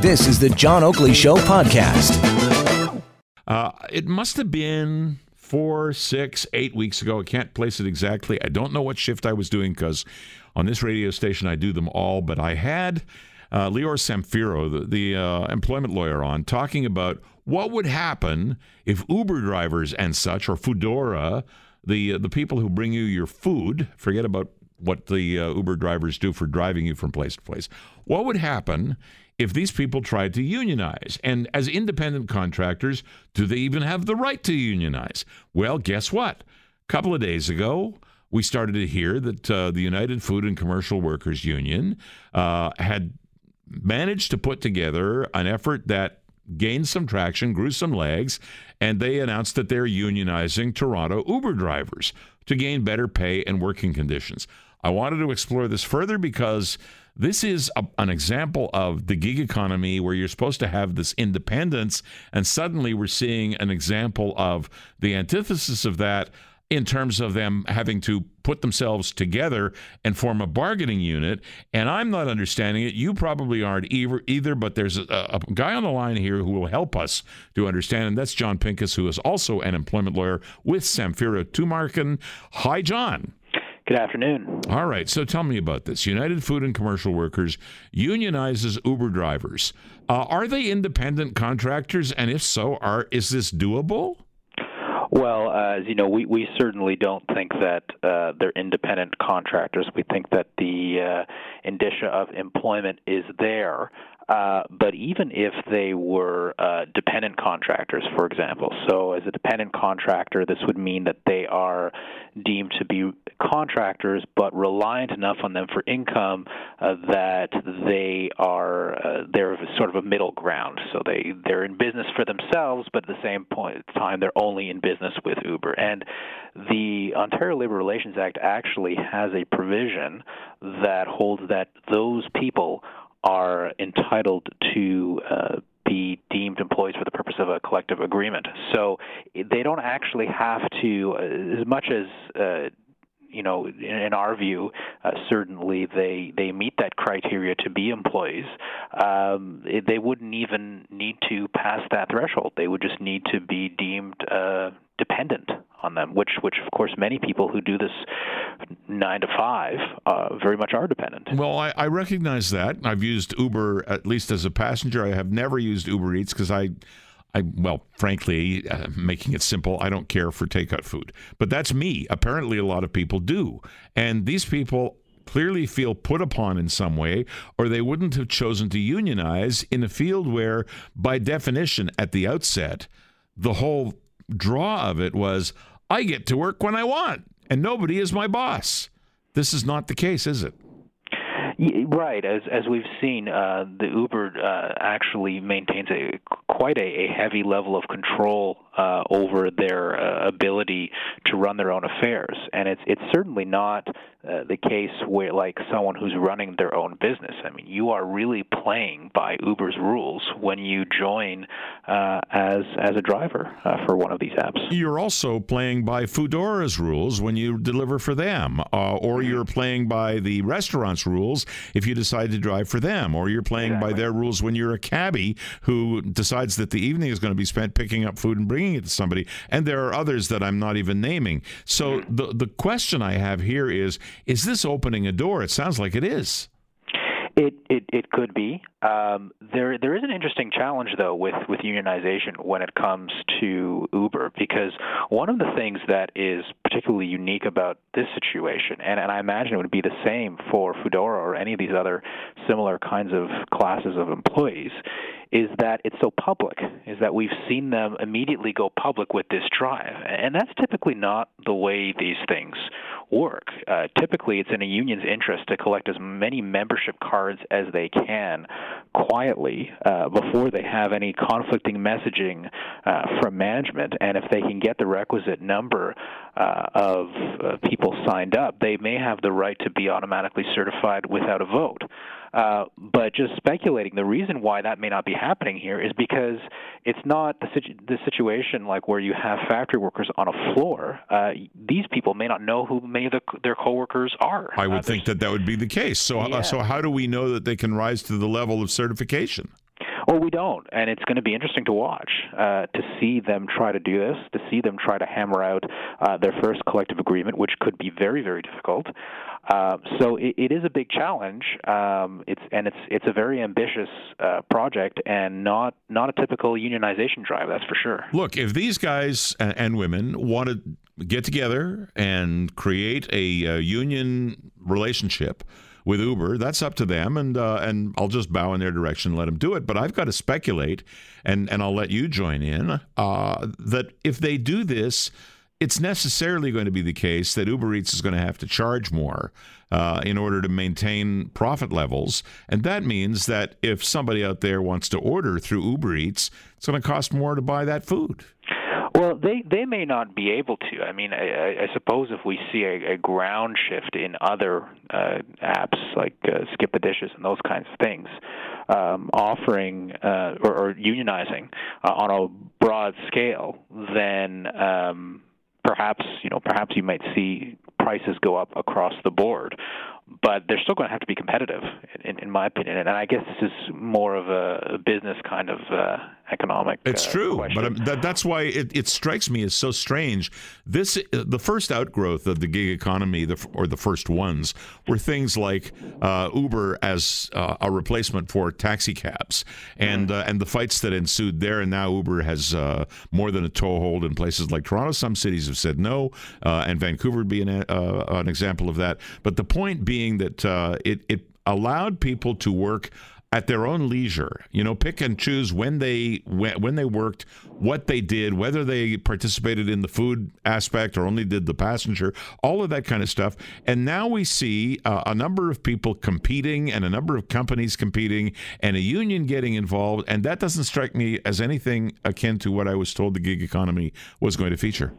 This is the John Oakley Show podcast. Uh, it must have been four, six, eight weeks ago. I can't place it exactly. I don't know what shift I was doing because on this radio station I do them all. But I had uh, Lior Samfiru, the, the uh, employment lawyer, on talking about what would happen if Uber drivers and such, or Foodora, the uh, the people who bring you your food, forget about what the uh, Uber drivers do for driving you from place to place. What would happen if these people tried to unionize? And as independent contractors, do they even have the right to unionize? Well, guess what? A couple of days ago, we started to hear that uh, the United Food and Commercial Workers Union uh, had managed to put together an effort that gained some traction, grew some legs, and they announced that they're unionizing Toronto Uber drivers to gain better pay and working conditions. I wanted to explore this further because this is a, an example of the gig economy where you're supposed to have this independence, and suddenly we're seeing an example of the antithesis of that in terms of them having to put themselves together and form a bargaining unit. And I'm not understanding it. You probably aren't either, either but there's a, a guy on the line here who will help us to understand, and that's Jon Pinkus, who is also an employment lawyer with Samfiru Tumarkin. Hi, Jon. Good afternoon. All right. So tell me about this. United Food and Commercial Workers unionizes Uber drivers. Uh, are they independent contractors? And if so, are is this doable? Well, uh, as you know, we, we certainly don't think that uh, they're independent contractors. We think that the uh, indicia of employment is there. Uh, but even if they were uh, dependent contractors, for example, so as a dependent contractor, this would mean that they are deemed to be contractors, but reliant enough on them for income uh, that they are uh, they're sort of a middle ground. So they they're in business for themselves, but at the same point in time they're only in business with Uber. And the Ontario Labor Relations Act actually has a provision that holds that those people are entitled to uh, be deemed employees for the purpose of a collective agreement. So they don't actually have to, uh, as much as uh, you know, in, our view, uh, certainly they they meet that criteria to be employees. Um, they wouldn't even need to pass that threshold. They would just need to be deemed uh, dependent on them, which which of course many people who do this nine to five uh, very much are dependent. Well, I, I, recognize that. I've used Uber at least as a passenger. I have never used Uber Eats because I. I, well, frankly, uh, making it simple, I don't care for takeout food. But that's me. Apparently, a lot of people do. And these people clearly feel put upon in some way, or they wouldn't have chosen to unionize in a field where, by definition, at the outset, the whole draw of it was I get to work when I want and nobody is my boss. This is not the case, is it? Right, as as we've seen, uh, the Uber uh, actually maintains a quite a, a heavy level of control uh, over their uh, ability to run their own affairs, and it's it's certainly not uh, the case where like someone who's running their own business. I mean, you are really playing by Uber's rules when you join uh, as as a driver for one of these apps. You're also playing by Foodora's rules when you deliver for them, or mm-hmm. you're playing by the restaurant's rules if you decide to drive for them, or you're playing exactly. by their rules when you're a cabbie who decides that the evening is going to be spent picking up food and bringing it to somebody. And there are others that I'm not even naming. So the the question I have here is: Is this opening a door? It sounds like it is. It it, it could be. Um, there there is an interesting challenge though with with unionization when it comes to Uber because one of the things that is particularly unique about this situation, and, and I imagine it would be the same for Foodora or any of these other similar kinds of classes of employees, is that it's so public, is that we've seen them immediately go public with this drive. And that's typically not the way these things work. Uh, typically, it's in a union's interest to collect as many membership cards as they can quietly uh, before they have any conflicting messaging uh, from management. And if they can get the requisite number uh, of uh, people signed up, they may have the right to be automatically certified without a vote. Uh, but just speculating, the reason why that may not be happening here is because it's not the, situ- the situation like where you have factory workers on a floor. Uh, these people may not know who many of the, their coworkers are. I would Uh, think that that would be the case. So, uh, Yeah. so how do we know that they can rise to the level of certification? Well, we don't, and it's going to be interesting to watch uh, to see them try to do this, to see them try to hammer out uh, their first collective agreement, which could be very, very difficult. Uh, so it, it is a big challenge. Um, it's and it's it's a very ambitious uh, project, and not not a typical unionization drive. That's for sure. Look, if these guys and women want to get together and create a uh, union relationship with Uber, that's up to them, and uh, and I'll just bow in their direction, and let them do it. But I've got to speculate, and and I'll let you join in uh, that if they do this. It's necessarily going to be the case that Uber Eats is going to have to charge more uh, in order to maintain profit levels. And that means that if somebody out there wants to order through Uber Eats, it's going to cost more to buy that food. Well, they they may not be able to. I mean, I, I- suppose if we see a, a ground shift in other uh, apps like uh, Skip the Dishes and those kinds of things, um, offering uh, or, or unionizing uh, on a broad scale, then um, perhaps you know perhaps you might see prices go up across the board. But they're still going to have to be competitive, in, in my opinion. And I guess this is more of a business kind of uh, economic. It's uh, true, question. but that, that's why it, it strikes me as so strange. This uh, the first outgrowth of the gig economy, the, or the first ones, were things like uh, Uber as uh, a replacement for taxi cabs, and uh, and the fights that ensued there. And now Uber has uh, more than a toehold in places like Toronto. Some cities have said no, uh, and Vancouver would be an, uh, an example of that. But the point being that uh, it it allowed people to work at their own leisure. You know, pick and choose when they when they worked, what they did, whether they participated in the food aspect or only did the passenger, all of that kind of stuff. And now we see uh, a number of people competing and a number of companies competing and a union getting involved, and that doesn't strike me as anything akin to what I was told the gig economy was going to feature.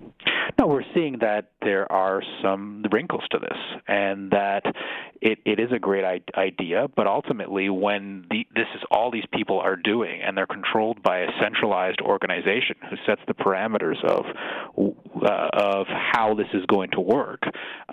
No, we're seeing that there are some wrinkles to this, and that it, it is a great I- idea. But ultimately, when the, this is all these people are doing, and they're controlled by a centralized organization who sets the parameters of uh, of how this is going to work,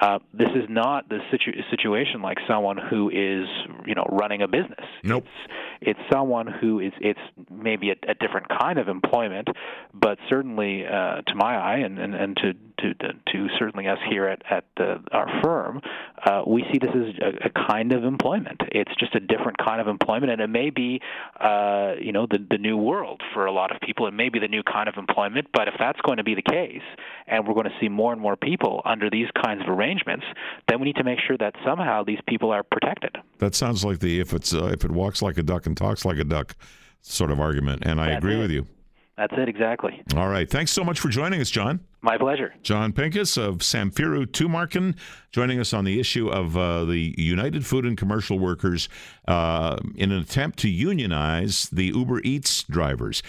uh, this is not the situ- situation like someone who is you know running a business. Nope. It's, it's someone who is it's maybe a, a different kind of employment, but certainly uh, to my eye and, and, and to, to to certainly us here at at uh, our firm, uh, we see this as a, a kind of employment. It's just a different kind of employment, and it may be uh, you know the the new world for a lot of people. It may be the new kind of employment, but if that's going to be the case, and we're going to see more and more people under these kinds of arrangements, then we need to make sure that somehow these people are protected. That sounds like the if it's uh, if it walks like a duck and talks like a duck sort of argument, and I That's agree it. with you. That's it exactly. All right, thanks so much for joining us, Jon. My pleasure. Jon Pinkus of Samfiru Tumarkin joining us on the issue of uh, the United Food and Commercial Workers uh, in an attempt to unionize the Uber Eats drivers.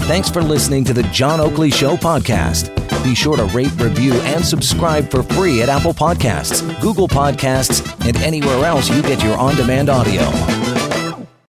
Thanks for listening to the John Oakley Show podcast. Be sure to rate, review, and subscribe for free at Apple Podcasts, Google Podcasts, and anywhere else you get your on demand audio.